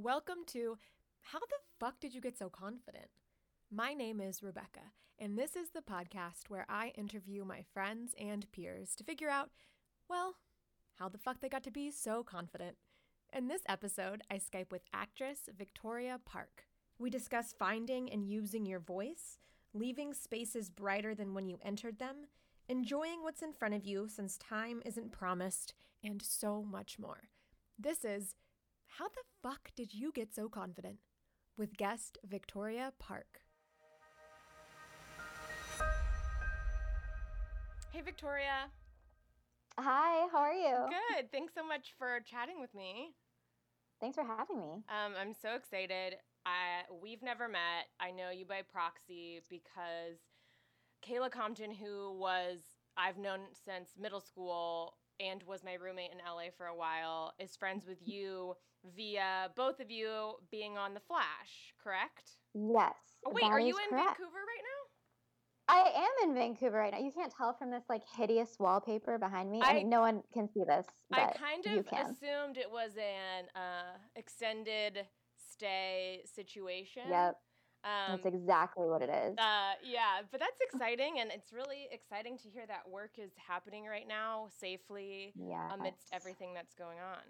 Welcome to How the Fuck Did You Get So Confident? My name is Rebecca, and this is the podcast where I interview my friends and peers to figure out, well, how the fuck they got to be so confident. In this episode, I Skype with actress Victoria Park. We discuss finding and using your voice, leaving spaces brighter than when you entered them, enjoying what's in front of you since time isn't promised, and so much more. This is How the Fuck Did You Get So Confident? with guest Victoria Park. Hey, Victoria. Hi, how are you? Good. Thanks so much for chatting with me. Thanks for having me. Um, I'm so excited. I, we've never met. I know you by proxy because Kayla Compton, who was I've known since middle school and was my roommate in LA for a while, is friends with you via both of you being on The Flash, correct? Yes. Oh, wait, are you in correct. Vancouver right now? I am in Vancouver right now. You can't tell from this like hideous wallpaper behind me. I, I mean, no one can see this. I kind of assumed it was an uh, extended stay situation. Yep. Um, that's exactly what it is. Uh, yeah, but that's exciting, and it's really exciting to hear that work is happening right now safely yes. amidst everything that's going on.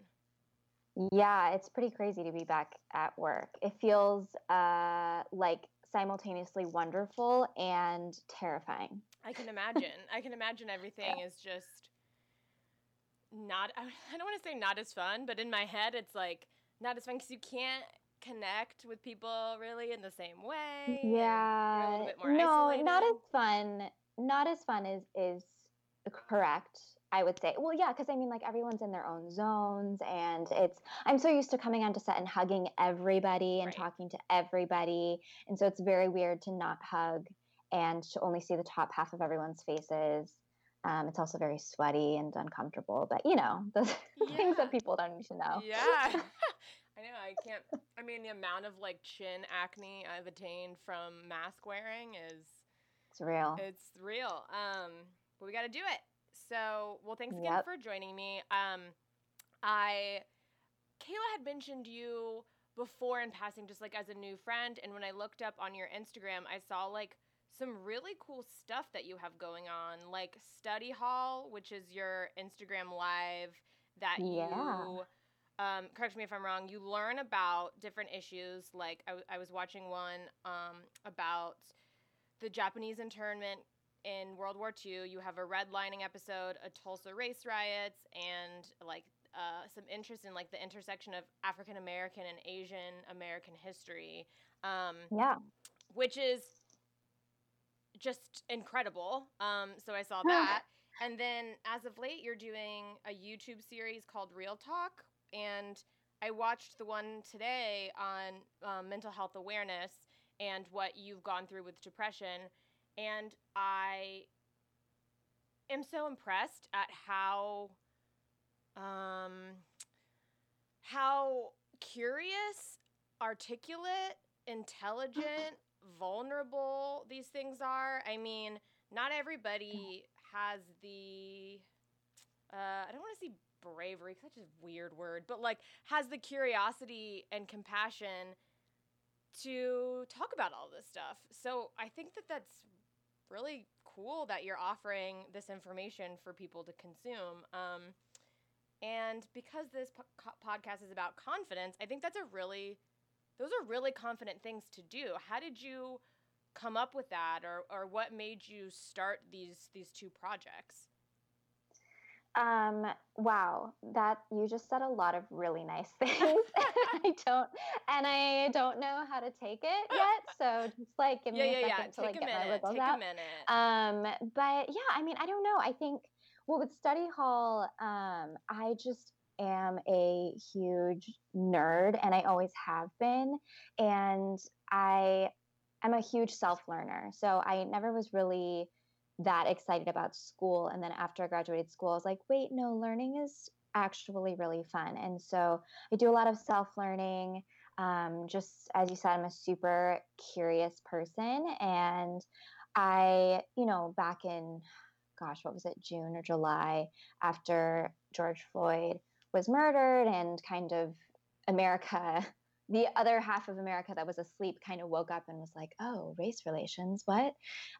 Yeah, it's pretty crazy to be back at work. It feels uh, like simultaneously wonderful and terrifying. I can imagine. I can imagine everything yeah. is just not, I don't want to say not as fun, but in my head, it's like not as fun because you can't connect with people really in the same way. Yeah. no, isolated. not as fun. Not as fun is is correct. I would say. Well, yeah, because I mean, like everyone's in their own zones, and it's. I'm so used to coming onto set and hugging everybody and right. talking to everybody, and so it's very weird to not hug and to only see the top half of everyone's faces. Um, it's also very sweaty and uncomfortable, but you know, the yeah. things that people don't need to know. Yeah. I know. I can't. I mean, the amount of like chin acne I've attained from mask wearing is. It's real. It's real. Um, but we got to do it. So, well, thanks again yep. for joining me. Um, I, Kayla had mentioned you before in passing, just like as a new friend. And when I looked up on your Instagram, I saw like some really cool stuff that you have going on, like Study Hall, which is your Instagram live that yeah. you um, correct me if I'm wrong, you learn about different issues. Like I, I was watching one um, about the Japanese internment in World War II. You have a redlining episode, a Tulsa race riots, and like uh, some interest in like the intersection of African American and Asian American history. Um, yeah, which is just incredible. Um, so I saw that. and then as of late, you're doing a YouTube series called Real Talk, and I watched the one today on um, mental health awareness and what you've gone through with depression. And I am so impressed at how um, how curious, articulate, intelligent, vulnerable these things are. I mean, not everybody has the uh, I don't want to say bravery, such a weird word, but like has the curiosity and compassion to talk about all this stuff. So I think that that's really cool that you're offering this information for people to consume. Um, and because this po- podcast is about confidence, I think that's a really, those are really confident things to do. How did you come up with that, or or what made you start these these two projects? Um, wow, that you just said a lot of really nice things. I don't, and I don't know how to take it yet. So just like give yeah, me a yeah, second yeah. to like get minute, my wiggles take out. A minute. Um, but yeah, I mean, I don't know. I think well with study hall, um, I just am a huge nerd, and I always have been, and I am a huge self learner. So I never was really that excited about school. And then after I graduated school, I was like, wait, no, learning is actually really fun. And so I do a lot of self learning. Um, just as you said, I'm a super curious person. And I, you know, back in, gosh, what was it, June or July, after George Floyd was murdered and kind of America the other half of America that was asleep kind of woke up and was like, oh, race relations, what?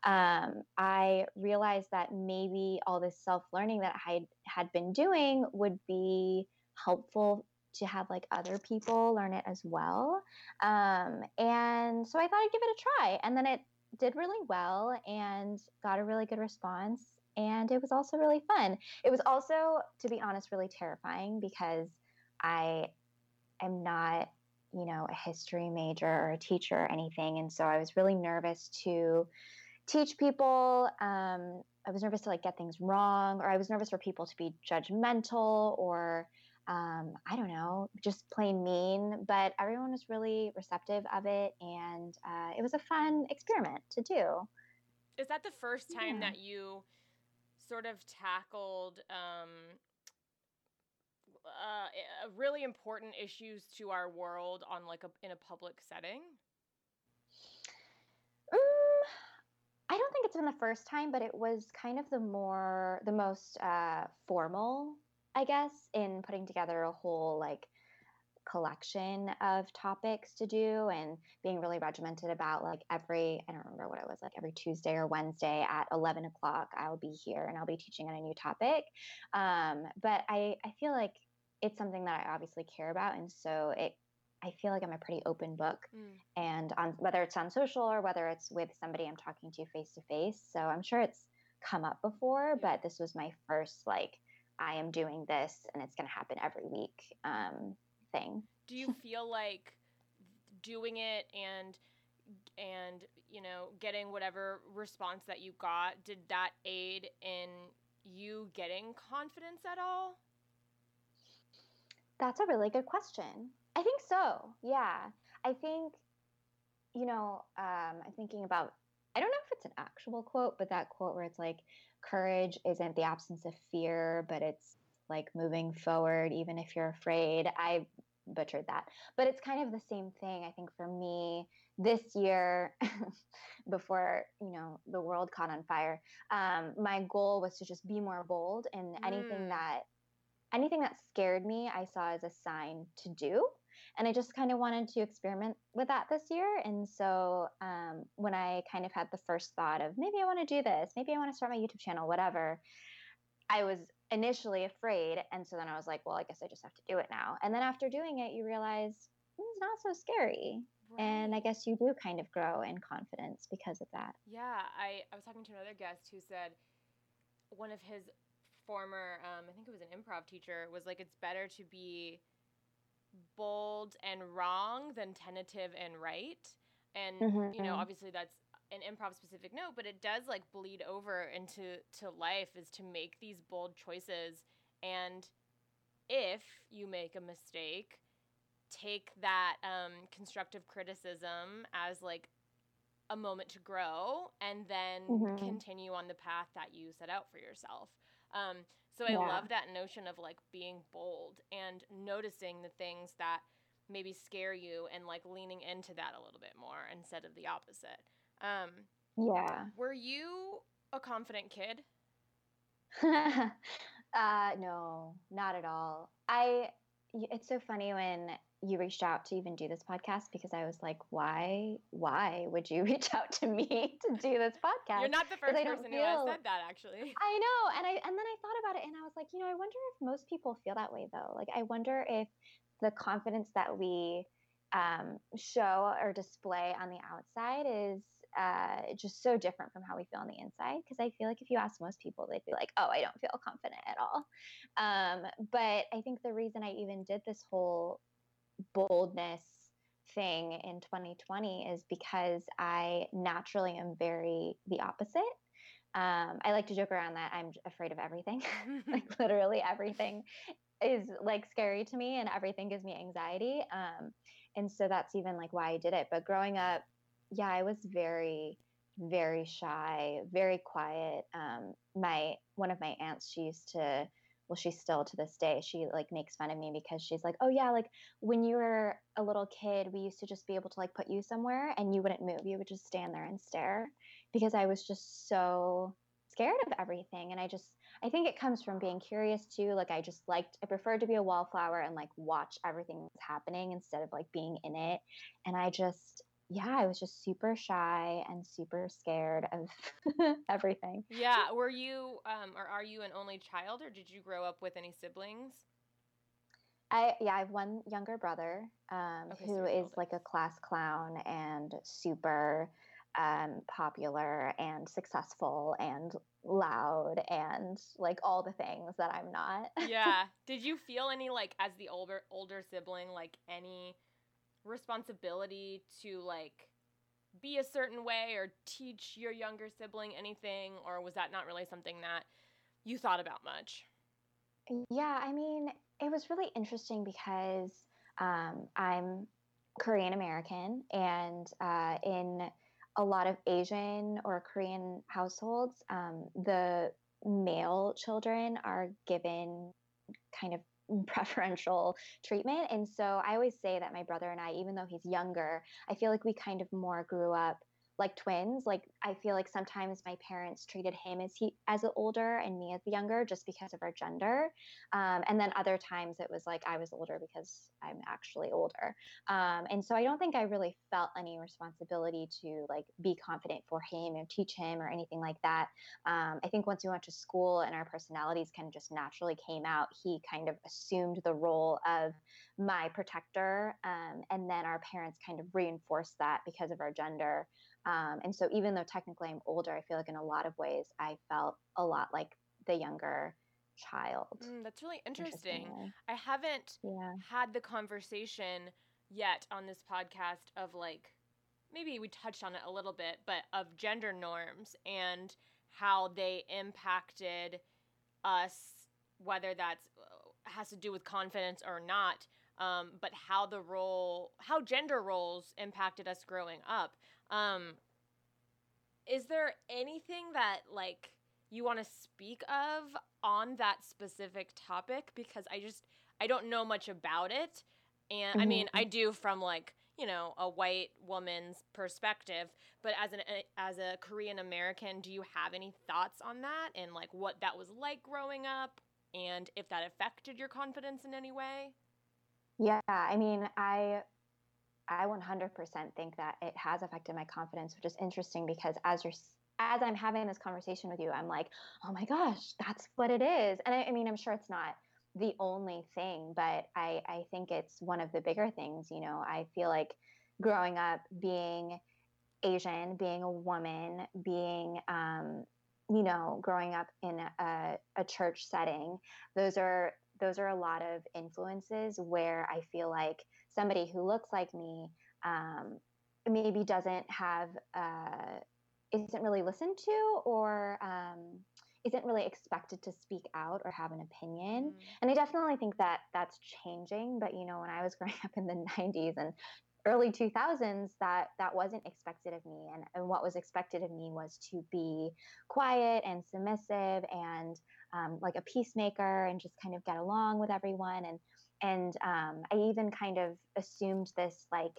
Um, I realized that maybe all this self learning that I had been doing would be helpful to have like other people learn it as well. Um, and so I thought I'd give it a try. And then it did really well and got a really good response. And it was also really fun. It was also, to be honest, really terrifying because I am not, you know, a history major or a teacher or anything. And so I was really nervous to teach people. Um, I was nervous to like get things wrong, or I was nervous for people to be judgmental or um, I don't know, just plain mean. But everyone was really receptive of it, and uh, it was a fun experiment to do. Is that the first time yeah. that you sort of tackled um, uh, really important issues to our world on like a in a public setting? Um, I don't think it's been the first time, but it was kind of the more the most uh, formal I guess, in putting together a whole like collection of topics to do and being really regimented about like every i don't remember what it was like every tuesday or wednesday at 11 o'clock i'll be here and i'll be teaching on a new topic um, but i i feel like it's something that i obviously care about and so it i feel like i'm a pretty open book mm. and on whether it's on social or whether it's with somebody i'm talking to face to face so i'm sure it's come up before but this was my first like I am doing this and it's going to happen every week um, thing. Do you feel like doing it and and you know getting whatever response that you got did that aid in you getting confidence at all? That's a really good question. I think so. Yeah. I think you know, um, I'm thinking about I don't know if it's an actual quote, but that quote where it's like courage isn't the absence of fear, but it's like moving forward, even if you're afraid. I butchered that, but it's kind of the same thing. I think for me this year, before you know the world caught on fire, um, my goal was to just be more bold anything mm. that anything that scared me, I saw as a sign to do and I just kind of wanted to experiment with that this year. And so um, when I kind of had the first thought of maybe I want to do this, maybe I want to start my YouTube channel, whatever, I was initially afraid. And so then I was like, well, I guess I just have to do it now. And then after doing it, you realize mm, it's not so scary. Right. And I guess you do kind of grow in confidence because of that. Yeah. I, I was talking to another guest who said one of his former, um, I think it was an improv teacher, was like, it's better to be bold and wrong than tentative and right. And mm-hmm. you know, mm-hmm. obviously that's an improv specific note, but it does like bleed over into to life is to make these bold choices and if you make a mistake, take that um, constructive criticism as like a moment to grow and then mm-hmm. continue on the path that you set out for yourself. Um, so I yeah. love that notion of like being bold and noticing the things that maybe scare you and like leaning into that a little bit more instead of the opposite. Um, yeah. Were you a confident kid? uh, no, not at all. I. It's so funny when you reached out to even do this podcast because I was like, why, why would you reach out to me to do this podcast? You're not the first person feel... who has said that, actually. I know, and I and then I thought about it, and I was like, you know, I wonder if most people feel that way though. Like, I wonder if the confidence that we um, show or display on the outside is uh, just so different from how we feel on the inside. Because I feel like if you ask most people, they'd be like, "Oh, I don't feel confident at all." Um, but I think the reason I even did this whole boldness thing in 2020 is because I naturally am very the opposite. Um, I like to joke around that I'm afraid of everything, like literally everything is like scary to me and everything gives me anxiety. Um, and so that's even like why I did it. But growing up, yeah, I was very, very shy, very quiet. Um, my one of my aunts, she used to well she's still to this day she like makes fun of me because she's like oh yeah like when you were a little kid we used to just be able to like put you somewhere and you wouldn't move you would just stand there and stare because i was just so scared of everything. And I just, I think it comes from being curious too. Like I just liked, I preferred to be a wallflower and like watch everything that's happening instead of like being in it. And I just, yeah, I was just super shy and super scared of everything. Yeah. Were you, um, or are you an only child or did you grow up with any siblings? I yeah, I have one younger brother um, okay, who so is like a class clown and super um, popular and successful and loud and like all the things that I'm not. yeah. Did you feel any like as the older older sibling like any responsibility to like be a certain way or teach your younger sibling anything or was that not really something that you thought about much? Yeah, I mean, it was really interesting because um, I'm Korean American, and uh, in a lot of Asian or Korean households, um, the male children are given kind of preferential treatment. And so I always say that my brother and I, even though he's younger, I feel like we kind of more grew up like twins like i feel like sometimes my parents treated him as he as the older and me as the younger just because of our gender. Um, and then other times it was like i was older because i'm actually older. Um, and so i don't think i really felt any responsibility to like be confident for him or teach him or anything like that. Um, i think once we went to school and our personalities kind of just naturally came out he kind of assumed the role of my protector um, and then our parents kind of reinforced that because of our gender um, and so even though technically I'm older, I feel like in a lot of ways I felt a lot like the younger child. Mm, that's really interesting. I haven't yeah. had the conversation yet on this podcast of like maybe we touched on it a little bit, but of gender norms and how they impacted us, whether that's uh, has to do with confidence or not. Um, but how the role, how gender roles impacted us growing up. Um, is there anything that like you want to speak of on that specific topic? Because I just I don't know much about it, and mm-hmm. I mean I do from like you know a white woman's perspective. But as an as a korean american do you have any thoughts on that? And like what that was like growing up? And if that affected your confidence in any way? Yeah i mean i I 100% think that it has affected my confidence, which is interesting because as you're as I'm having this conversation with you, I'm like, oh my gosh, that's what it is. And I, I mean, I'm sure it's not the only thing, but I, I think it's one of the bigger things. You know, I feel like growing up being Asian, being a woman, being, um, you know, growing up in a, a church setting, those are those are a lot of influences where I feel like somebody who looks like me um, maybe doesn't have uh, isn't really listened to or um, isn't really expected to speak out or have an opinion. Mm. And I definitely think that that's changing. But you know, when I was growing up in the '90s and early 2000s that that wasn't expected of me and, and what was expected of me was to be quiet and submissive and um, like a peacemaker and just kind of get along with everyone and and um, I even kind of assumed this like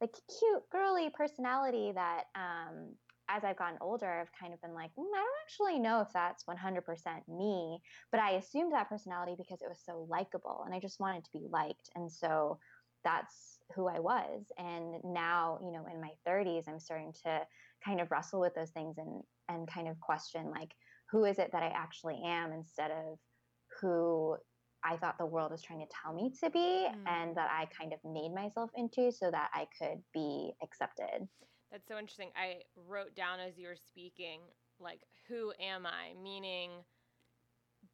like cute girly personality that um, as I've gotten older, I've kind of been like, mm, I don't actually know if that's 100% me, but I assumed that personality because it was so likable and I just wanted to be liked. And so that's who I was. And now, you know, in my 30s, I'm starting to kind of wrestle with those things and and kind of question like who is it that I actually am instead of who I thought the world was trying to tell me to be mm. and that I kind of made myself into so that I could be accepted. That's so interesting. I wrote down as you were speaking, like, who am I? Meaning,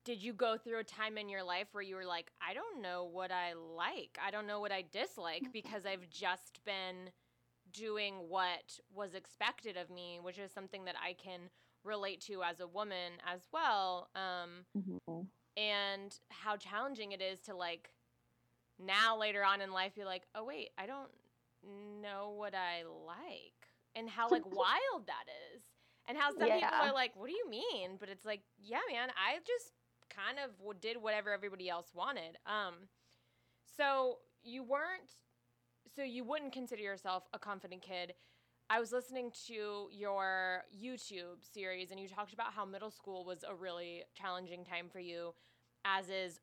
did you go through a time in your life where you were like, I don't know what I like, I don't know what I dislike because I've just been doing what was expected of me, which is something that I can relate to as a woman as well. Um, mm-hmm and how challenging it is to like now later on in life be like, oh wait, I don't know what I like, and how like wild that is, and how some yeah. people are like, what do you mean? But it's like, yeah, man, I just kind of did whatever everybody else wanted. Um, so you weren't, so you wouldn't consider yourself a confident kid. I was listening to your YouTube series and you talked about how middle school was a really challenging time for you, as is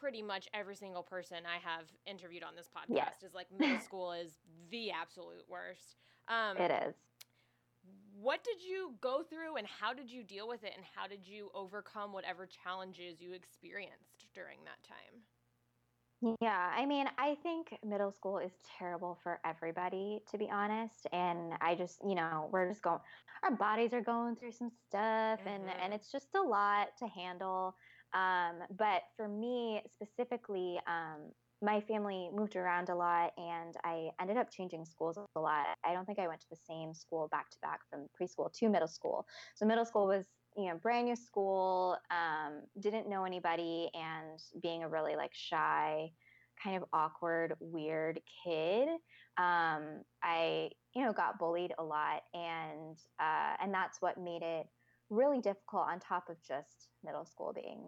pretty much every single person I have interviewed on this podcast yes. is like middle school is the absolute worst. Um, it is. What did you go through and how did you deal with it and how did you overcome whatever challenges you experienced during that time? Yeah, I mean, I think middle school is terrible for everybody, to be honest. And I just, you know, we're just going, our bodies are going through some stuff, mm-hmm. and and it's just a lot to handle. Um, but for me specifically, um, my family moved around a lot, and I ended up changing schools a lot. I don't think I went to the same school back to back from preschool to middle school. So middle school was you know brand new school um, didn't know anybody and being a really like shy kind of awkward weird kid um, i you know got bullied a lot and uh, and that's what made it really difficult on top of just middle school being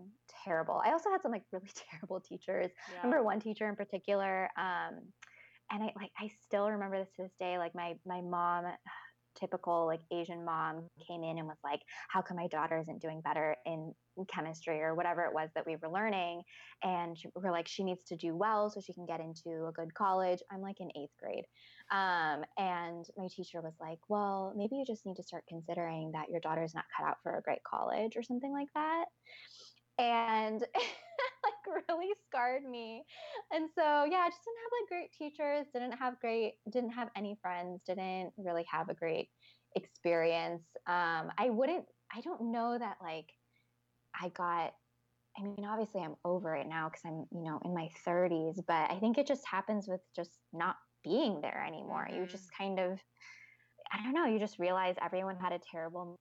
terrible i also had some like really terrible teachers yeah. I remember one teacher in particular um, and i like i still remember this to this day like my my mom typical like Asian mom came in and was like, How come my daughter isn't doing better in chemistry or whatever it was that we were learning? And we're like, She needs to do well so she can get into a good college. I'm like in eighth grade. Um, and my teacher was like, Well, maybe you just need to start considering that your daughter's not cut out for a great college or something like that. And like really scarred me. And so yeah, I just didn't have like great teachers, didn't have great, didn't have any friends, didn't really have a great experience. Um, I wouldn't, I don't know that like I got I mean, obviously I'm over it now because I'm, you know, in my 30s, but I think it just happens with just not being there anymore. Mm-hmm. You just kind of, I don't know, you just realize everyone had a terrible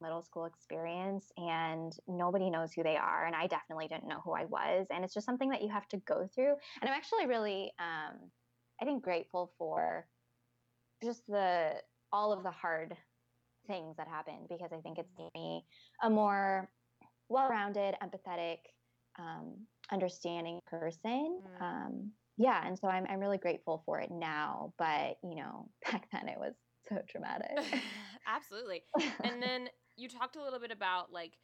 middle school experience and nobody knows who they are and i definitely didn't know who i was and it's just something that you have to go through and i'm actually really um, i think grateful for just the all of the hard things that happened because i think it's made me a more well-rounded empathetic um, understanding person mm. um, yeah and so I'm, I'm really grateful for it now but you know back then it was so traumatic absolutely and then you talked a little bit about like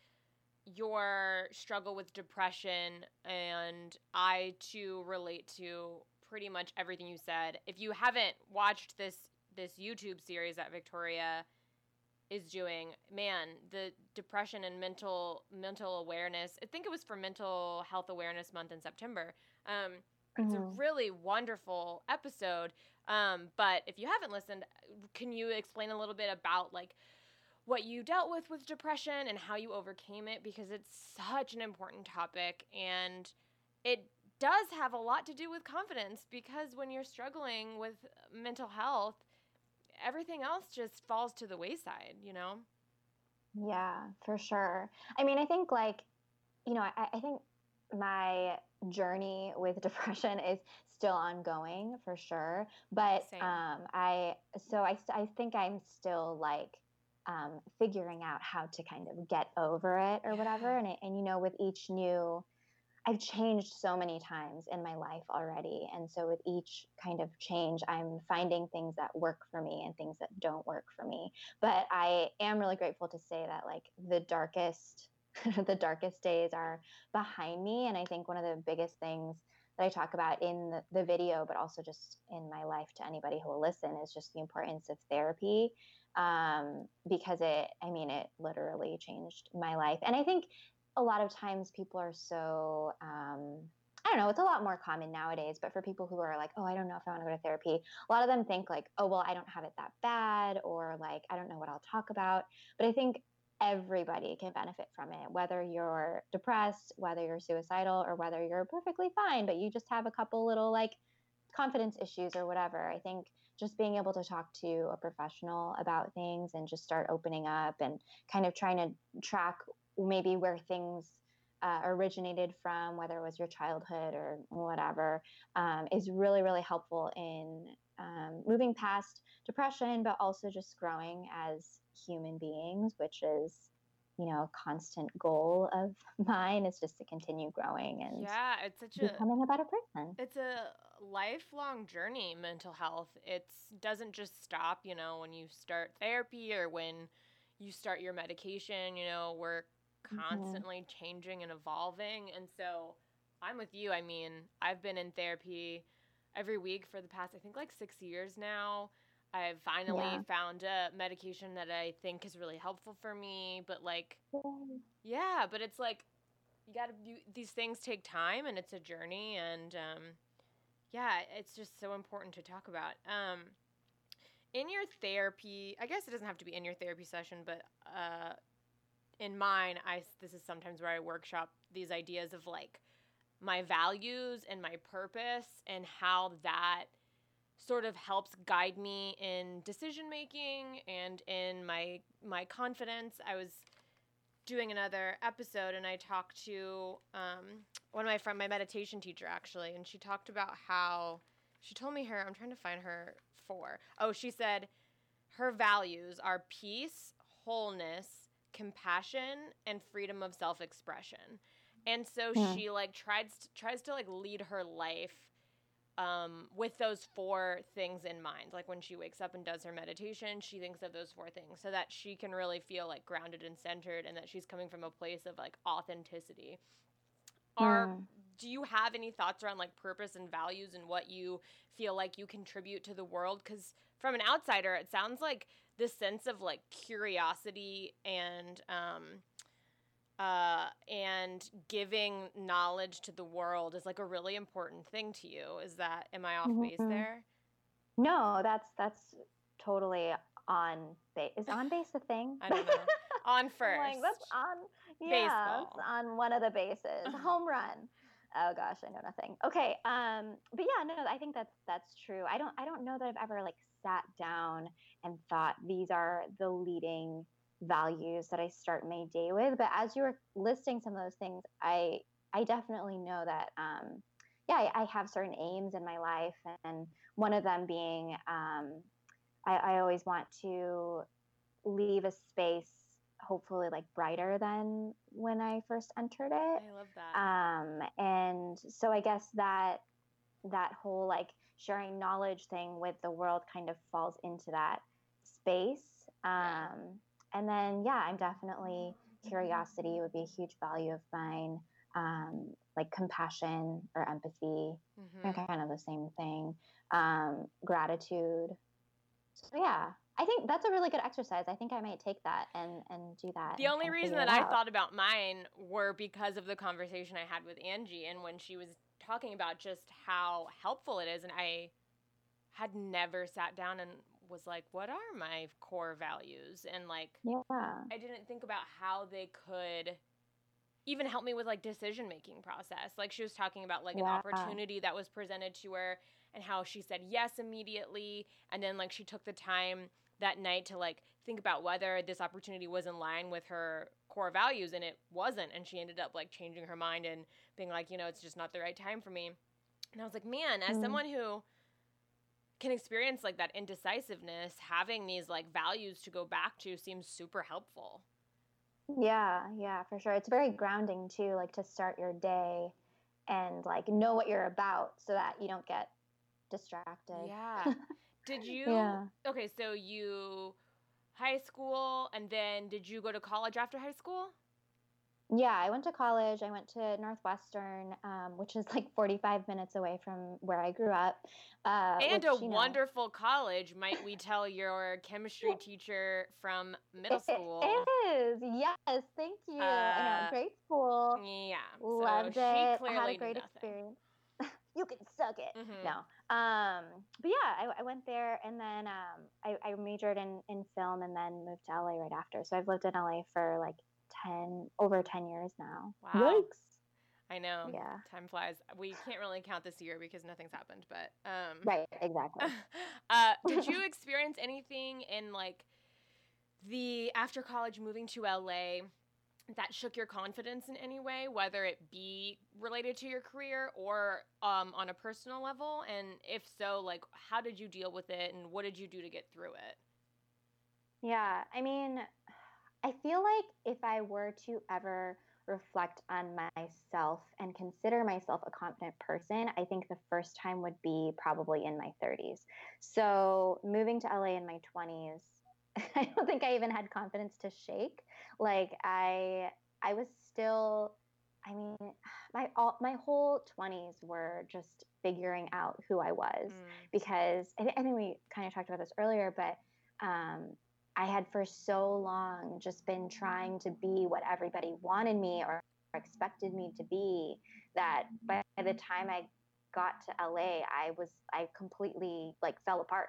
your struggle with depression and I too relate to pretty much everything you said. If you haven't watched this this YouTube series that Victoria is doing, man, the depression and mental mental awareness. I think it was for Mental Health Awareness Month in September. Um, mm-hmm. It's a mm-hmm. really wonderful episode. Um, but if you haven't listened, can you explain a little bit about like what you dealt with with depression and how you overcame it because it's such an important topic and it does have a lot to do with confidence because when you're struggling with mental health everything else just falls to the wayside you know yeah for sure i mean i think like you know i, I think my journey with depression is still ongoing for sure but Same. um i so i i think i'm still like um, figuring out how to kind of get over it or whatever. And, it, and, you know, with each new, I've changed so many times in my life already. And so with each kind of change, I'm finding things that work for me and things that don't work for me. But I am really grateful to say that like the darkest, the darkest days are behind me. And I think one of the biggest things that I talk about in the, the video, but also just in my life to anybody who will listen is just the importance of therapy um, because it, I mean, it literally changed my life. And I think a lot of times people are so, um, I don't know, it's a lot more common nowadays, but for people who are like, oh, I don't know if I want to go to therapy, a lot of them think like, oh, well, I don't have it that bad, or like, I don't know what I'll talk about. But I think everybody can benefit from it, whether you're depressed, whether you're suicidal, or whether you're perfectly fine, but you just have a couple little like confidence issues or whatever. I think just being able to talk to a professional about things and just start opening up and kind of trying to track maybe where things uh, originated from, whether it was your childhood or whatever, um, is really, really helpful in um, moving past depression, but also just growing as human beings, which is you know, a constant goal of mine is just to continue growing and yeah, it's such becoming a, becoming a better person. It's a lifelong journey mental health. It doesn't just stop you know when you start therapy or when you start your medication you know we're Mhm. constantly changing and evolving. And so i'm with you. I mean i've been in therapy every week for the past i think like six years now. I've finally Yeah. found a medication that i think is really helpful for me but like yeah, but it's like you got to you, these things take time and it's a journey and um yeah, it's just so important to talk about. Um in your therapy, I guess it doesn't have to be in your therapy session, but uh in mine, I this is sometimes where I workshop these ideas of like my values and my purpose and how that sort of helps guide me in decision making and in my my confidence. I was doing another episode and I talked to um, one of my friend, my meditation teacher actually, and she talked about how she told me her. I'm trying to find her for. Oh, she said her values are peace, wholeness, compassion, and freedom of self-expression. And so Hmm. she like tries tries to like lead her life um, with those four things in mind. Like when she wakes up and does her meditation, she thinks of those four things so that she can really feel like grounded and centered and that she's coming from a place of like authenticity. Are Hmm. do you have any thoughts around like purpose and values and what you feel like you contribute to the world cuz from an outsider it sounds like this sense of like curiosity and um uh, and giving knowledge to the world is like a really important thing to you. Is that am I off base Mhm. there? No, that's that's totally on base. Is on base a thing? I don't know. On 1st I'm like, that's on. Yeah, that's on one of the bases. Home run. Oh gosh, I know nothing. Okay, um, but yeah, no, I think that's that's true. I don't I don't know that I've ever like sat down and thought these are the leading values that I start my day with. But as you were listing some of those things, I I definitely know that um, yeah, I, I have certain aims in my life, and one of them being um, I, I always want to leave a space hopefully like brighter than when I first entered it. I love that. Um, and so I guess that that whole like sharing knowledge thing with the world kind of falls into that space. Um, and then yeah, I'm definitely curiosity would be a huge value of mine. Um, like compassion or empathy, Mhm. kind of the same thing. Um, gratitude. So yeah, I think that's a really good exercise. I think I might take that and and do that. The only reason that I thought about mine were because of the conversation I had with Angie and when she was talking about just how helpful it is and I had never sat down and was like what are my core values and like yeah, I didn't think about how they could even help me with like decision making process. Like she was talking about like an opportunity that was presented to her and how she said yes immediately and then like she took the time that night to like think about whether this opportunity was in line with her core values and it wasn't and she ended up like changing her mind and being like, you know, it's just not the right time for me. And I was like, man, as Mhm. someone who can experience like that indecisiveness, having these like values to go back to seems super helpful. Yeah, yeah, for sure. It's very grounding too, like to start your day and like know what you're about so that you don't get distracted. Yeah. Did you? Yeah. Okay, so you high school and then did you go to college after high school? Yeah, I went to college. I went to Northwestern, um, which is like 45 minutes away from where I grew up. Uh, and which, a know, wonderful college, might we tell your chemistry teacher from middle school? it is. Yes, thank you. I Uh, know, great school. Yeah. Loved so it. she I had a great experience. you can suck it. Mhm. No. Um, but yeah, I, I went there and then um, I, I majored in, in film and then moved to LA right after. So I've lived in LA for like 10, over 10 years now. Wow. Yikes. I know. Yeah. Time flies. We can't really count this year because nothing's happened, but um Right, exactly. uh, did you experience anything in like the after college moving to LA that shook your confidence in any way, whether it be related to your career or um, on a personal level? And if so, like how did you deal with it, and what did you do to get through it? Yeah, I mean, I feel like if I were to ever reflect on myself and consider myself a confident person, I think the first time would be probably in my 30s. So moving to LA in my 20s, I don't think I even had confidence to shake. Like I I was still I mean, my all my whole 20s were just figuring out who I was mm. because I, th- I, think we kind of talked about this earlier, but um, I had for so long just been trying to be what everybody wanted me or expected me to be that by the time I got to LA, I was I completely like fell apart,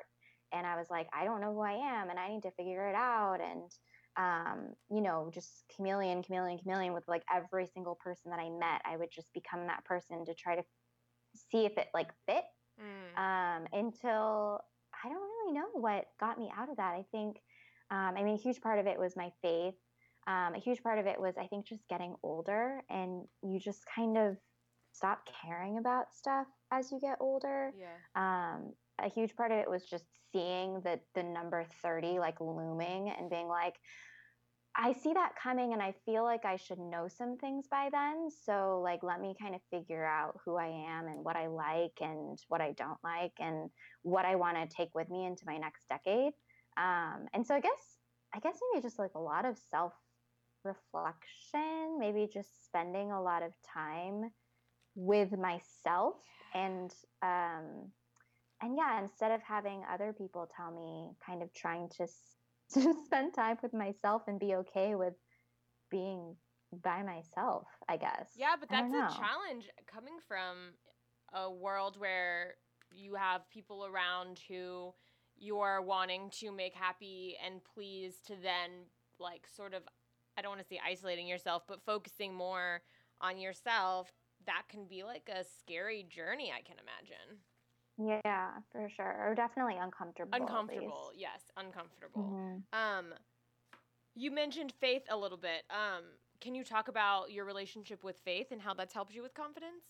and I was like, I don't know who I am, and I need to figure it out, and um, you know, just chameleon, chameleon, chameleon with like every single person that I met. I would just become that person to try to see if it like fit. Mm. Um, until I don't really know what got me out of that. I think, um, I mean, a huge part of it was my faith. Um, a huge part of it was, I think, just getting older and you just kind of stop caring about stuff as you get older. Yeah. Um, a huge part of it was just seeing the the number 30 like looming and being like I see that coming and I feel like I should know some things by then. So like let me kind of figure out who I am and what I like and what I don't like and what I want to take with me into my next decade. Um, and so I guess I guess maybe just like a lot of self reflection, maybe just spending a lot of time with myself and um, and yeah, instead of having other people tell me, kind of trying to, to spend time with myself and be okay with being by myself, I guess. Yeah, but that's a challenge coming from a world where you have people around who you're wanting to make happy and please to then like sort of I don't want to say isolating yourself, but focusing more on yourself, that can be like a scary journey, I can imagine. Yeah, for sure. Or definitely uncomfortable. Uncomfortable. Yes, uncomfortable. Mm-hmm. Um you mentioned faith a little bit. Um can you talk about your relationship with faith and how that's helped you with confidence?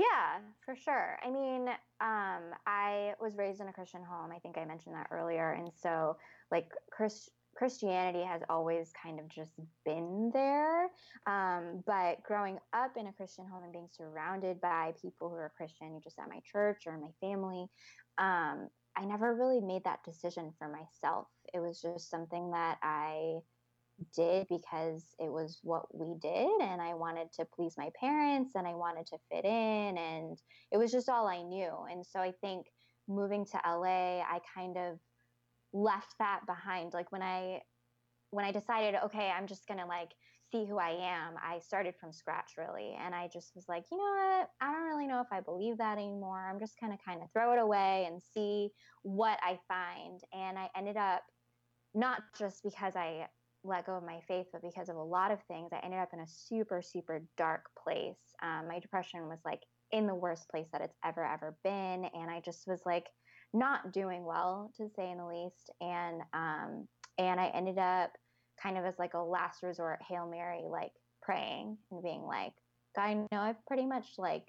Yeah, for sure. I mean, um, I was raised in a Christian home. I think I mentioned that earlier. And so, like, Chris, Christianity has always kind of just been there. Um, but growing up in a Christian home and being surrounded by people who are Christian, just at my church or my family, um, I never really made that decision for myself. It was just something that I did because it was what we did and I wanted to please my parents and I wanted to fit in and it was just all I knew. And so I think moving to LA, I kind of left that behind like when i when i decided okay i'm just gonna like see who i am i started from scratch really and i just was like you know what i don't really know if i believe that anymore i'm just gonna kind of throw it away and see what i find and i ended up not just because i let go of my faith but because of a lot of things i ended up in a super super dark place. Um, my depression was like in the worst place that it's ever ever been and i just was like not doing well to say in the least and um and i ended up kind of as like a last resort hail mary like praying and being like god i know i've pretty much like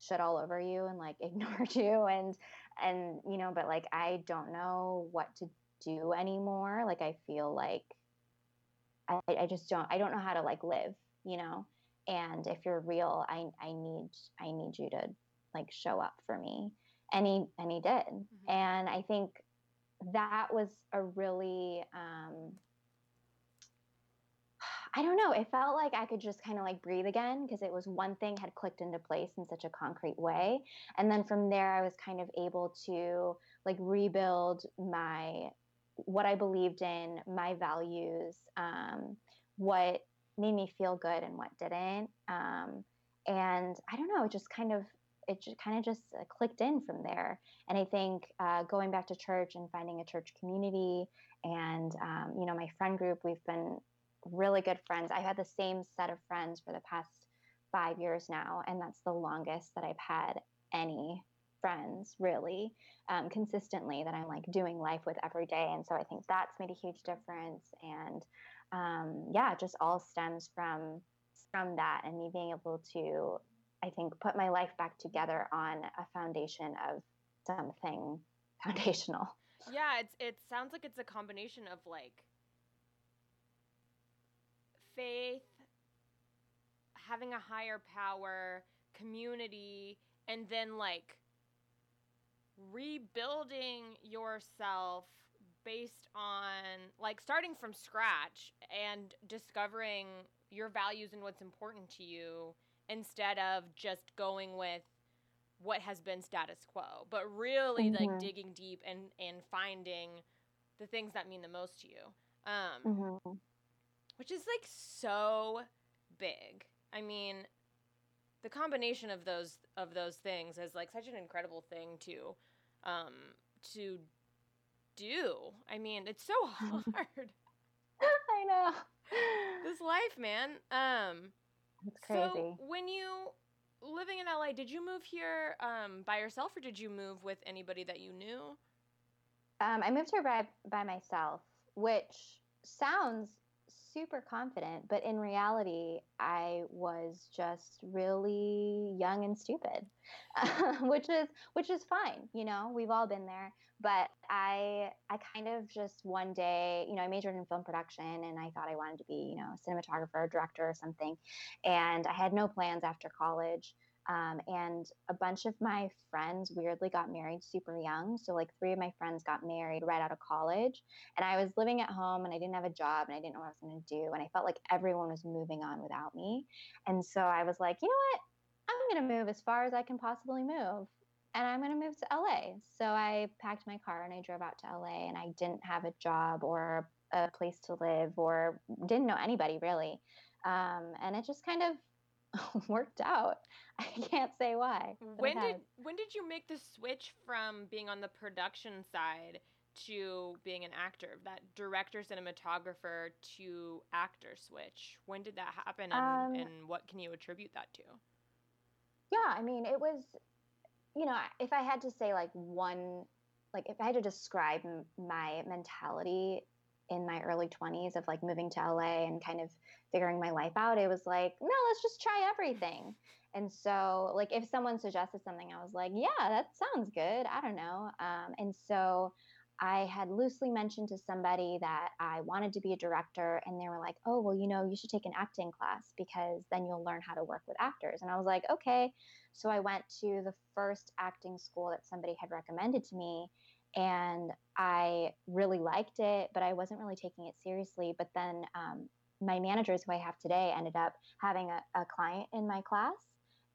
shit all over you and like ignored you and and you know but like i don't know what to do anymore like i feel like i i just don't i don't know how to like live you know and if you're real i i need i need you to like show up for me and he and he did mm-hmm. and i think that was a really um, I don't know. It felt like I could just kind of like breathe again because it was one thing had clicked into place in such a concrete way. And then from there, I was kind of able to like rebuild my what I believed in, my values, um, what made me feel good and what didn't. Um, and I don't know, it just kind of it just kind of just clicked in from there. And I think uh, going back to church and finding a church community, and um, you know, my friend group, we've been really good friends. I've had the same set of friends for the past five years now, and that's the longest that I've had any friends really um, consistently that I'm like doing life with every day. And so I think that's made a huge difference. And um, yeah, just all stems from from that and me being able to I think, put my life back together on a foundation of something foundational. Yeah, it's it sounds like it's a combination of like faith having a higher power, community, and then like rebuilding yourself based on like starting from scratch and discovering your values and what's important to you instead of just going with what has been status quo but really mm-hmm. like digging deep and and finding the things that mean the most to you um mm-hmm. which is like so big i mean the combination of those of those things is like such an incredible thing to um to do. I mean it's so hard. I know. This life man. Um it's crazy. so when you living in LA, did you move here um, by yourself or did you move with anybody that you knew? Um, I moved here by by myself, which sounds super confident, but in reality, I was just really young and stupid, which is which is fine. You know, we've all been there. But I I kind of just one day, you know, I majored in film production, and I thought I wanted to be, you know, a cinematographer, a director, or something. And I had no plans after college. Um, and a bunch of my friends weirdly got married super young. So, like, three of my friends got married right out of college. And I was living at home and I didn't have a job and I didn't know what I was going to do. And I felt like everyone was moving on without me. And so I was like, you know what? I'm going to move as far as I can possibly move. And I'm going to move to LA. So I packed my car and I drove out to LA and I didn't have a job or a place to live or didn't know anybody really. Um, and it just kind of worked out. I can't say why. When did when did you make the switch from being on the production side to being an actor? That director cinematographer to actor switch. When did that happen and, um, and what can you attribute that to? Yeah, I mean, it was you know, if I had to say like one like if I had to describe my mentality in my early 20s of like moving to LA and kind of figuring my life out, it was like, no, let's just try everything. And so, like, if someone suggested something, I was like, yeah, that sounds good. I don't know. Um, and so, I had loosely mentioned to somebody that I wanted to be a director, and they were like, oh, well, you know, you should take an acting class because then you'll learn how to work with actors. And I was like, okay. So, I went to the first acting school that somebody had recommended to me and I really liked it, but I wasn't really taking it seriously. But then um, my managers, who I have today, ended up having a, a, client in my class,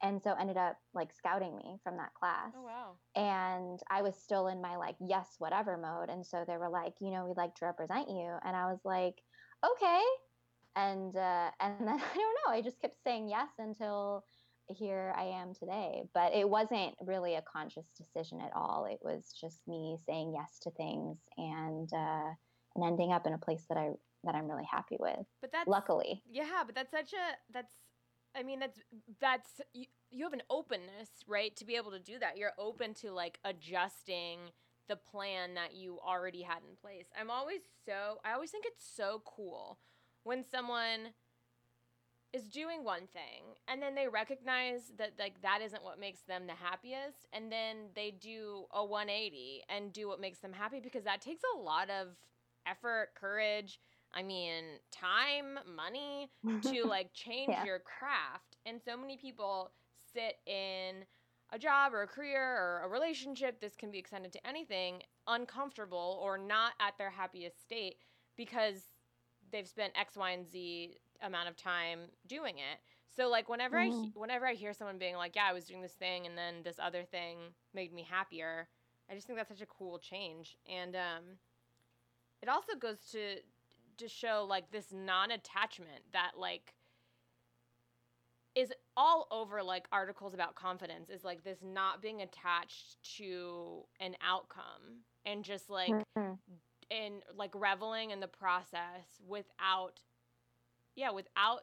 and so ended up like scouting me from that class. Oh wow! And I was still in my like yes whatever mode, and so they were like, you know, we'd like to represent you, and I was like, okay. And uh, and then I don't know, I just kept saying yes until here I am today. But it wasn't really a conscious decision at all. It was just me saying yes to things and uh, and ending up in a place that I that I'm really happy with. But that's luckily, yeah. But that's such a that's. I mean, that's that's you, you have an openness, right, to be able to do that. You're open to like adjusting the plan that you already had in place. I'm always so I always think it's so cool when someone is doing one thing and then they recognize that like that isn't what makes them the happiest and then they do a 180 and do what makes them happy because that takes a lot of effort courage i mean time money to like change yeah. your craft and so many people sit in a job or a career or a relationship this can be extended to anything uncomfortable or not at their happiest state because they've spent x y and z amount of time doing it. So like whenever mm-hmm. I whenever I hear someone being like, "Yeah, I was doing this thing and then this other thing made me happier." I just think that's such a cool change. And um it also goes to to show like this non-attachment that like is all over like articles about confidence is like this not being attached to an outcome and just like mm-hmm. and like reveling in the process without yeah, without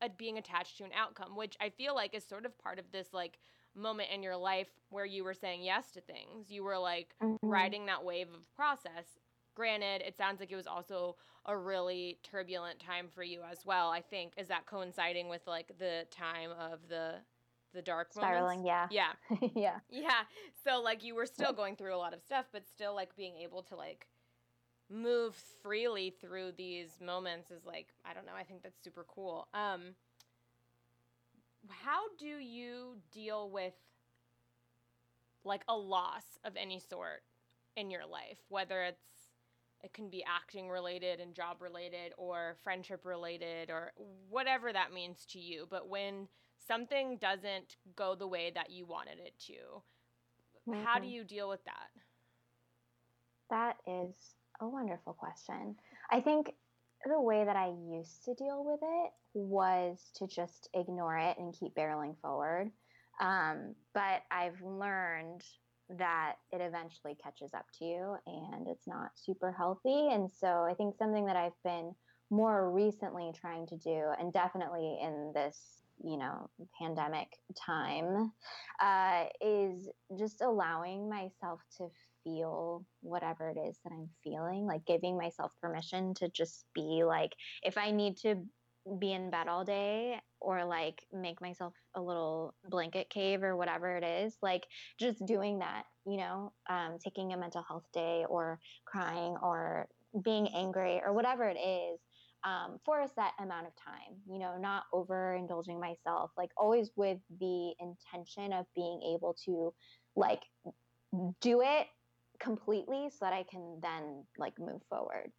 uh, being attached to an outcome, which I feel like is sort of part of this like moment in your life where you were saying yes to things. You were like mm-hmm. riding that wave of process. Granted, it sounds like it was also a really turbulent time for you as well. I think is that coinciding with like the time of the the dark spiraling. Moments? Yeah, yeah, yeah, yeah. So like you were still going through a lot of stuff, but still like being able to like move freely through these moments is like I don't know. I think that's super cool. Um, how do you deal with like a loss of any sort in your life, whether it's it can be acting related and job related or friendship related or whatever that means to you. But when something doesn't go the way that you wanted it to, mm-hmm. how do mm-hmm. you deal with that? That is a wonderful question. I think the way that I used to deal with it was to just ignore it and keep barreling forward. Um, but I've learned that it eventually catches up to you and it's not super healthy. And so I think something that I've been more recently trying to do, and definitely in this, you know, pandemic time, uh, is just allowing myself to feel whatever it is that I'm feeling, like giving myself permission to just be like, if I need to be in bed all day or like make myself a little blanket cave or whatever it is like just doing that you know um, taking a mental health day or crying or being angry or whatever it is um, for a set amount of time you know not overindulging myself like always with the intention of being able to like do it completely so that i can then like move forward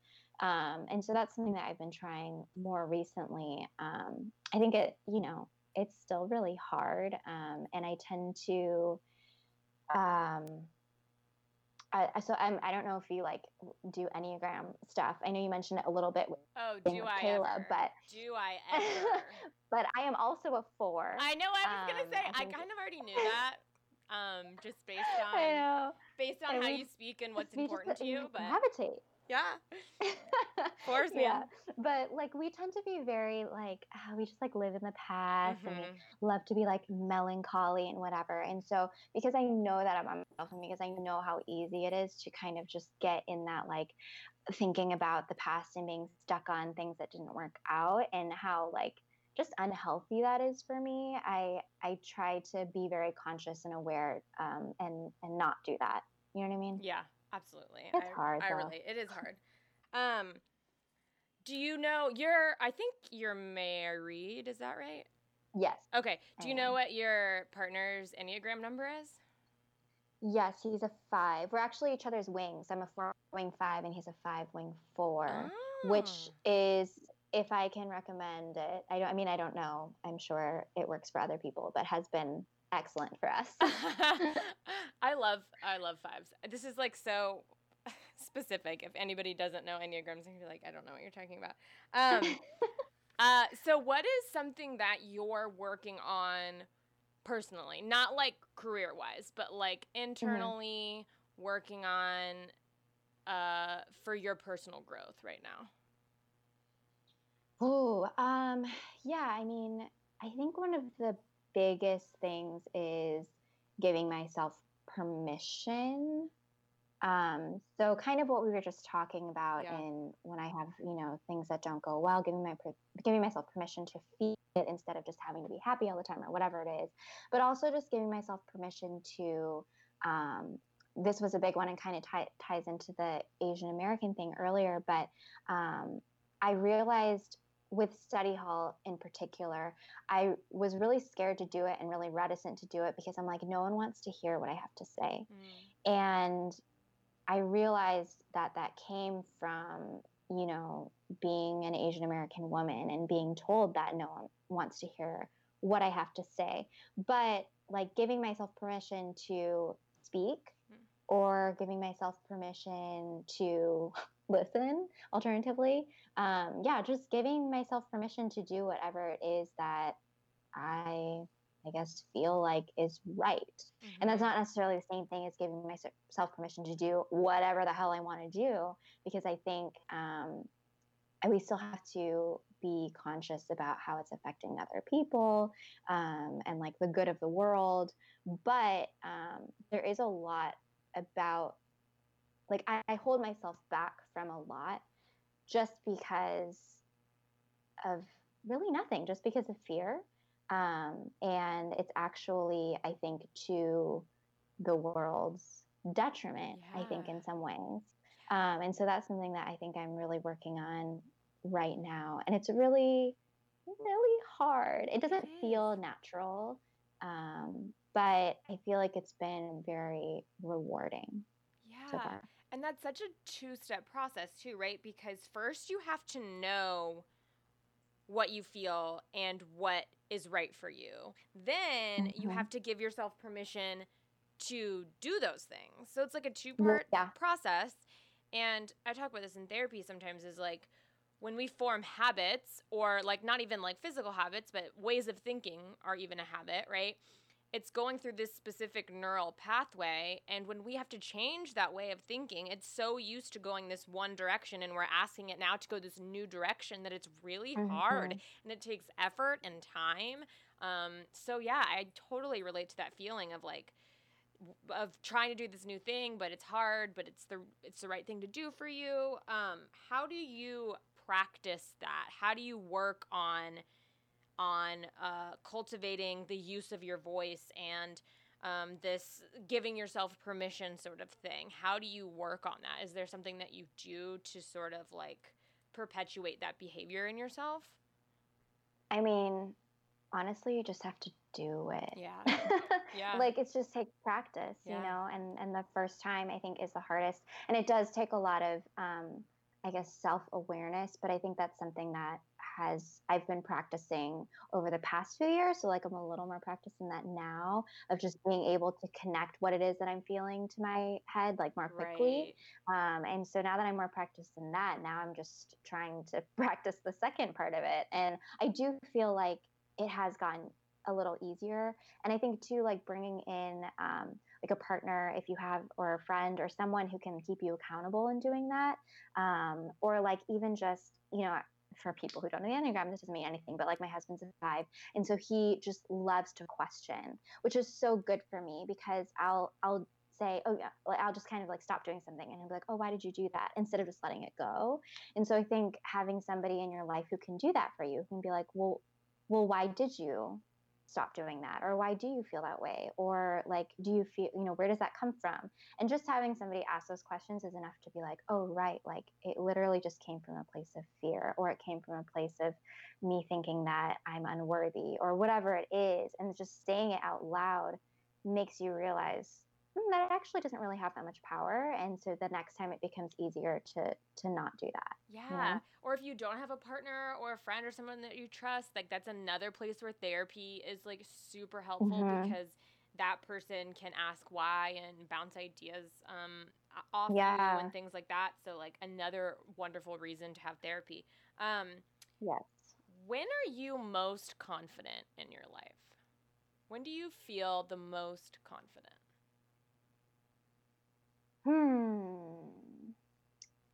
um, and so that's something that I've been trying more recently. Um, I think it, you know, it's still really hard. Um, and I tend to, um, I, so I'm, I don't know if you like do Enneagram stuff. I know you mentioned it a little bit with, oh, do I Kayla, ever. but do I ever? but I am also a four. I know. I was gonna say I, I kind of already knew that. Um, just based on based on and how we, you speak and what's important to you, but gravitate. Yeah. Force yeah. But like we tend to be very like uh, we just like live in the past mm-hmm. and we love to be like melancholy and whatever. And so because I know that about myself and because I know how easy it is to kind of just get in that like thinking about the past and being stuck on things that didn't work out and how like just unhealthy that is for me. I I try to be very conscious and aware um, and and not do that. You know what I mean? Yeah, Absolutely. It's I, hard. I though. relate. It is hard. Um, do you know you're? I think you're married. Is that right? Yes. Okay. Do you know what your partner's enneagram number is? Yes, he's a five. We're actually each other's wings. I'm a four wing five, and he's a five wing four, oh. which is, if I can recommend it, I don't. I mean, I don't know. I'm sure it works for other people, but has been excellent for us. I love I love fives. This is like so specific. If anybody doesn't know enneagrams, and you're like, I don't know what you're talking about. Um, uh, so what is something that you're working on personally, not like career wise, but like mm-hmm. internally mm-hmm. working on uh, for your personal growth right now? Oh, um, yeah. I mean, I think one of the biggest things is giving myself permission. Um, so kind of what we were just talking about yeah. in when I have, you know, things that don't go well, giving my giving myself permission to feel it instead of just having to be happy all the time or whatever it is. But also just giving myself permission to um, this was a big one and kind of tie, ties into the Asian American thing earlier, but um, I realized with study hall in particular, I was really scared to do it and really reticent to do it because I'm like, no one wants to hear what I have to say. Mm. And I realized that that came from, you know, being an Asian American woman and being told that no one wants to hear what I have to say. But like giving myself permission to speak mm. or giving myself permission to listen alternatively um, yeah just giving myself permission to do whatever it is that i i guess feel like is right mm-hmm. and that's mm-hmm. not necessarily the same thing as giving myself permission to do whatever the hell i want to do because i think um, we still have to be conscious about how it's affecting other people um, and like the good of the world but um, there is a lot about like I, I hold myself back from a lot just because of really nothing, just because of fear. Um, and it's actually, I think, to the world's detriment, yeah. I think, in some ways. Um, and so that's something that I think I'm really working on right now. And it's really, really hard. It doesn't it feel natural, um, but I feel like it's been very rewarding. Yeah. So and that's such a two step process, too, right? Because first you have to know what you feel and what is right for you. Then mm-hmm. you have to give yourself permission to do those things. So it's like a two part yeah. process. And I talk about this in therapy sometimes is like when we form habits or like not even like physical habits, but ways of thinking are even a habit, right? It's going through this specific neural pathway and when we have to change that way of thinking it's so used to going this one direction and we're asking it now to go this new direction that it's really mm-hmm. hard and it takes effort and time. Um, so yeah i totally relate to that feeling of like of trying to do this new thing but it's hard but it's the it's the right thing to do for you. Um, how do you practice that? How do you work on on uh, cultivating the use of your voice and um, this giving yourself permission sort of thing. How do you work on that? Is there something that you do to sort of like perpetuate that behavior in yourself? I mean, honestly, you just have to do it. Yeah. Yeah. like it's just take practice, yeah. you know, and and the first time I think is the hardest. And it does take a lot of um I guess self awareness, but I think that's something that has I've been practicing over the past few years. So like I'm a little more practicing that now of just being able to connect what it is that I'm feeling to my head like more quickly. Right. Um, and so now that I'm more practiced in that, now I'm just trying to practice the second part of it. And I do feel like it has gotten a little easier. And I think too, like bringing in um, like a partner, if you have, or a friend or someone who can keep you accountable in doing that, um, or like even just, you know, for people who don't know the Enneagram, this doesn't mean anything, but like my husband's a five. And so he just loves to question, which is so good for me because I'll, I'll, say, oh yeah, like I'll just kind of like stop doing something and he'll be like, oh, why did you do that? Instead of just letting it go. And so I think having somebody in your life who can do that for you, can be like, well, well, why did you? Stop doing that or why do you feel that way? Or like do you feel you know where does that come from? And just having somebody ask those questions is enough to be like oh right like it literally just came from a place of fear or it came from a place of me thinking that i'm unworthy or whatever it is. And just saying it out loud makes you realize that actually doesn't really have that much power and so the next time it becomes easier to to not do that yeah you know? or if you don't have a partner or a friend or someone that you trust like that's another place where therapy is like super helpful mm-hmm. because that person can ask why and bounce ideas um, off yeah. you and things like that so like another wonderful reason to have therapy um, yes when are you most confident in your life when do you feel the most confident Hmm.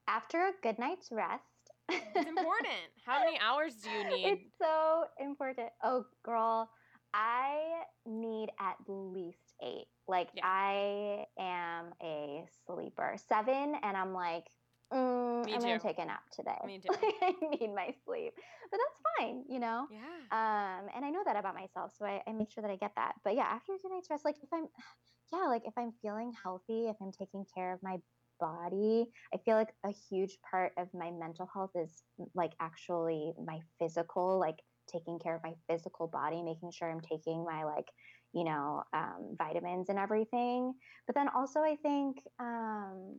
After a good night's rest. it's important. How many hours do you need? It's so important. Oh, girl, I need at least eight. Like, yeah. I am a sleeper. Seven, and I'm like, mm, I'm going to take a nap today. Me too. I need my sleep. But that's fine, you know? Yeah. Um, and I know that about myself, so I, I make sure that I get that. But yeah, after a good night's rest, like, if I'm yeah, like if I'm feeling healthy, if I'm taking care of my body, I feel like a huge part of my mental health is like actually my physical, like taking care of my physical body, making sure I'm taking my like, you know, um, vitamins and everything. But then also, I think, um,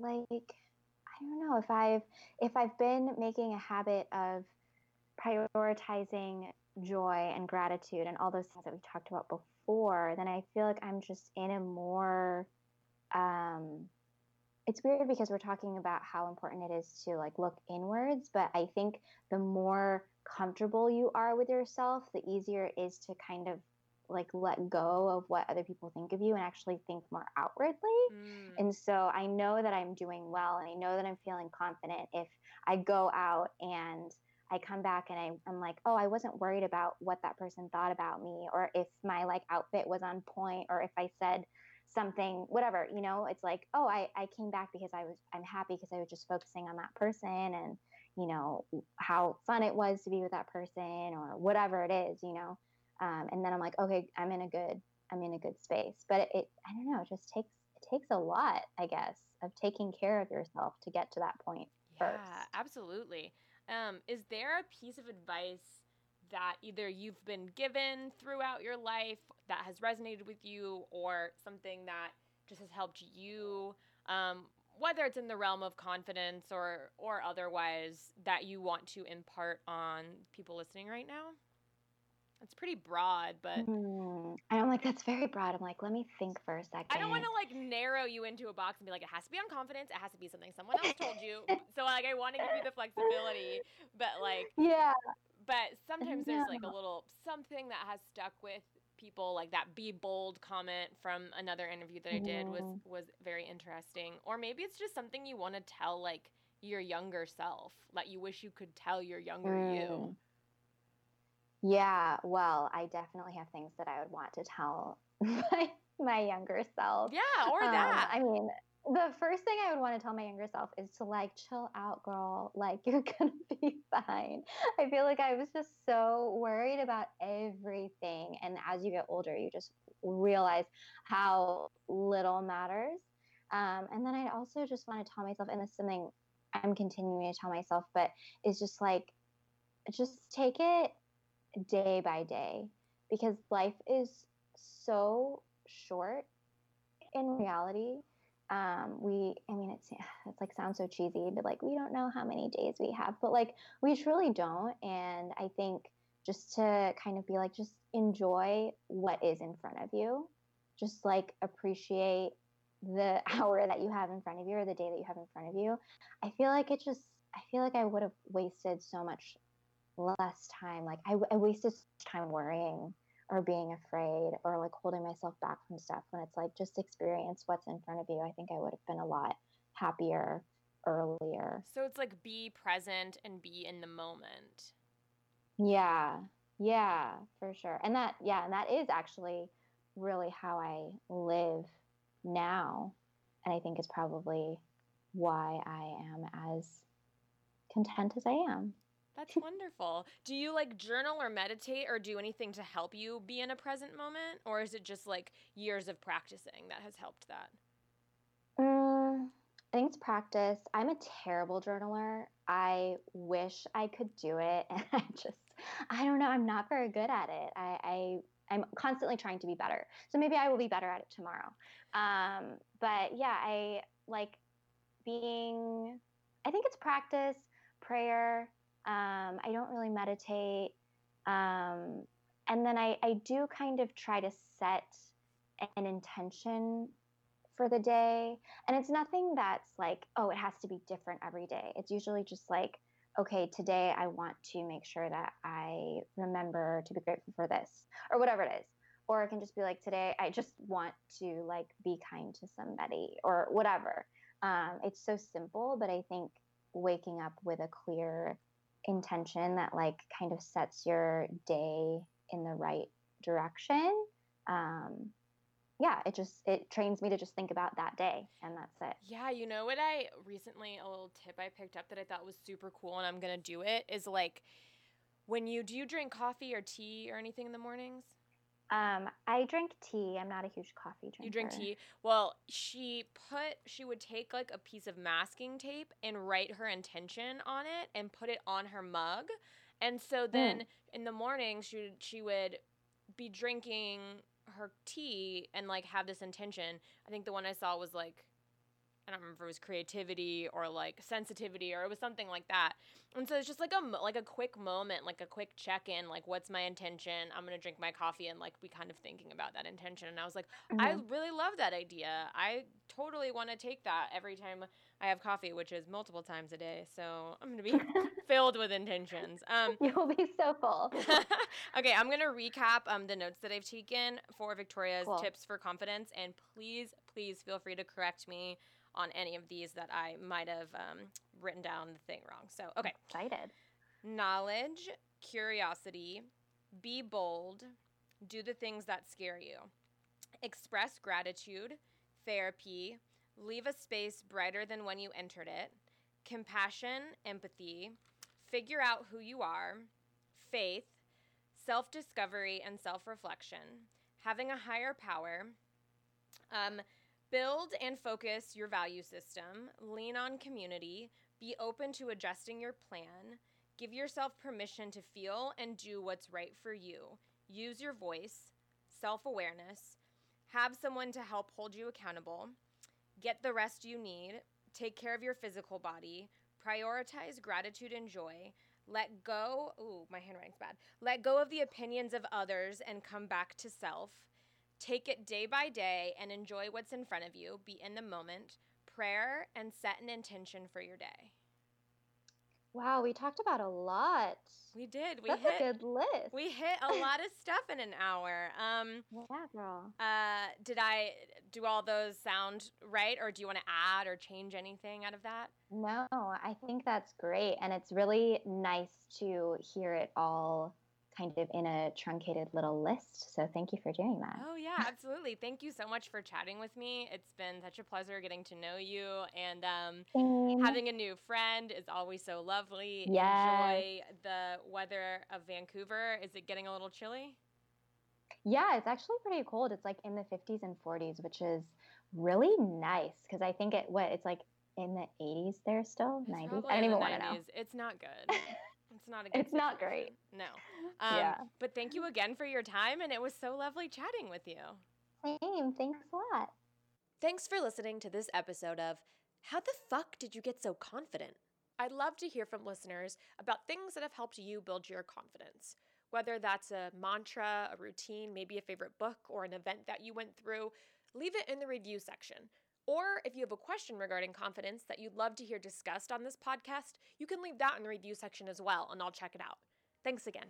like, I don't know if I've if I've been making a habit of prioritizing joy and gratitude and all those things that we talked about before before, then I feel like I'm just in a more um it's weird because we're talking about how important it is to like look inwards, but I think the more comfortable you are with yourself, the easier it is to kind of like let go of what other people think of you and actually think more outwardly. Mm. And so I know that I'm doing well and I know that I'm feeling confident if I go out and I come back and I, I'm like, oh, I wasn't worried about what that person thought about me, or if my like outfit was on point, or if I said something, whatever, you know, it's like, oh, I, I came back because I was, I'm happy because I was just focusing on that person and, you know, how fun it was to be with that person or whatever it is, you know. Um, and then I'm like, okay, I'm in a good, I'm in a good space. But it, it, I don't know, it just takes, it takes a lot, I guess, of taking care of yourself to get to that point yeah, first. absolutely Um, is there a piece of advice that either you've been given throughout your life that has resonated with you, or something that just has helped you, um, whether it's in the realm of confidence or or otherwise, that you want to impart on people listening right now? It's pretty broad, but Mm. And I'm like, that's very broad. I'm like, let me think for a second. I don't want to like narrow you into a box and be like, it has to be on confidence. It has to be something someone else told you. So like, I want to give you the flexibility, but like, Yeah. but sometimes there's like a little something that has stuck with people, like that "be bold" comment from another interview that I did was was very interesting. Or maybe it's just something you want to tell like your younger self that you wish you could tell your younger you. Yeah, well, I definitely have things that I would want to tell my my younger self. Yeah, or Um, that. I mean, the first thing I would want to tell my younger self is to like chill out, girl. Like you're gonna be fine. I feel like I was just so worried about everything, and as you get older, you just realize how little matters. Um, and then I also just want to tell myself, and this is something I'm continuing to tell myself, but it's just like, just take it day by day because life is so short in reality. Um we i mean it's it's like sounds so cheesy but like we don't know how many days we have but like we truly don't. And i think just to kind of be like just enjoy what is in front of you just like appreciate the hour that you have in front of you or the day that you have in front of you i feel like it just i feel like i would have wasted so much less time. Like I, I wasted so time worrying or being afraid or like holding myself back from stuff when it's like just experience what's in front of you. I think I would have been a lot happier earlier. So it's like be present and be in the moment. Yeah. Yeah, for sure. And that yeah, and that is actually really how I live now. And I think is probably why I am as content as I am. That's wonderful. Do you like journal or meditate or do anything to help you be in a present moment? Or is it just like years of practicing that has helped that? Mm, I think it's practice. I'm a terrible journaler. I wish I could do it, and I just, I don't know. I'm not very good at it. I, I I'm constantly trying to be better. So maybe I will be better at it tomorrow. Um, but yeah, I like being. I think it's practice, prayer. Um, I don't really meditate. Um, and then I, I do kind of try to set an intention for the day. And it's nothing that's like, oh, it has to be different every day. It's usually just like, okay, today I want to make sure that I remember to be grateful for this or whatever it is. Or it can just be like, today I just want to like be kind to somebody or whatever. Um, it's so simple, but I think waking up with a clear intention that like kind of sets your day in the right direction um, yeah, it just it trains me to just think about that day and that's it. Yeah, you know what I recently a little tip I picked up that I thought was super cool and I'm to do it is like when you do you drink coffee or tea or anything in the mornings? Um, I drink tea. I'm not a huge coffee drinker. You drink tea. Well, she put she would take like a piece of masking tape and write her intention on it and put it on her mug. And so then in the morning she would, she would be drinking her tea and like have this intention. I think the one I saw was like I don't remember if it was creativity or like sensitivity or it was something like that. And so it's just like a like a quick moment, like a quick check in, like what's my intention? I'm gonna drink my coffee and like be kind of thinking about that intention. And I was like, I Mhm. really love that idea. I totally want to take that every time I have coffee, which is multiple times a day. So I'm gonna be filled with intentions. Um, You'll be so full. okay, I'm gonna recap um, the notes that I've taken for Victoria's Cool. tips for confidence, and please, please feel free to correct me on any of these that I might have um, written down the thing wrong. So, okay, Excited. knowledge, curiosity, be bold, do the things that scare you, express gratitude, therapy, leave a space brighter than when you entered it, compassion, empathy, figure out who you are, faith, self discovery and self reflection, having a higher power, um, build and focus your value system, lean on community, be open to adjusting your plan, Give yourself permission to feel and do what's right for you. Use your voice, self awareness, have someone to help hold you accountable, get the rest you need, take care of your physical body, prioritize gratitude and joy, let go, ooh, my handwriting's bad. Let go of the opinions of others and come back to self. Take it day by day and enjoy what's in front of you. Be in the moment, prayer, and set an intention for your day. Wow, we talked about a lot. We did. We That's hit a good list. we hit a lot of stuff in an hour. Um yeah, girl. uh did I do all those sound right or do you want to add or change anything out of that? No, I think that's great. And it's really nice to hear it all kind of in a truncated little list. So thank you for doing that. Oh yeah, absolutely. Thank you so much for chatting with me. It's been such a pleasure getting to know you and um having a new friend is always so lovely. Yes. Enjoy the weather of Vancouver. Is it getting a little chilly? Yeah, it's actually pretty cold. It's like in the 50s and 40s, which is really nice because I think it what it's like in the 80s there still, It's 90s. I don't even want to know. It's not good. It's not a good It's not great. No. Um, Yeah. But thank you again for your time, and it was so lovely chatting with you. Same. Thanks a lot. Thanks for listening to this episode of How the Fuck Did You Get So Confident? I'd love to hear from listeners about things that have helped you build your confidence. Whether that's a mantra, a routine, maybe a favorite book, or an event that you went through, leave it in the review section. Or if you have a question regarding confidence that you'd love to hear discussed on this podcast, you can leave that in the review section as well, and I'll check it out. Thanks again.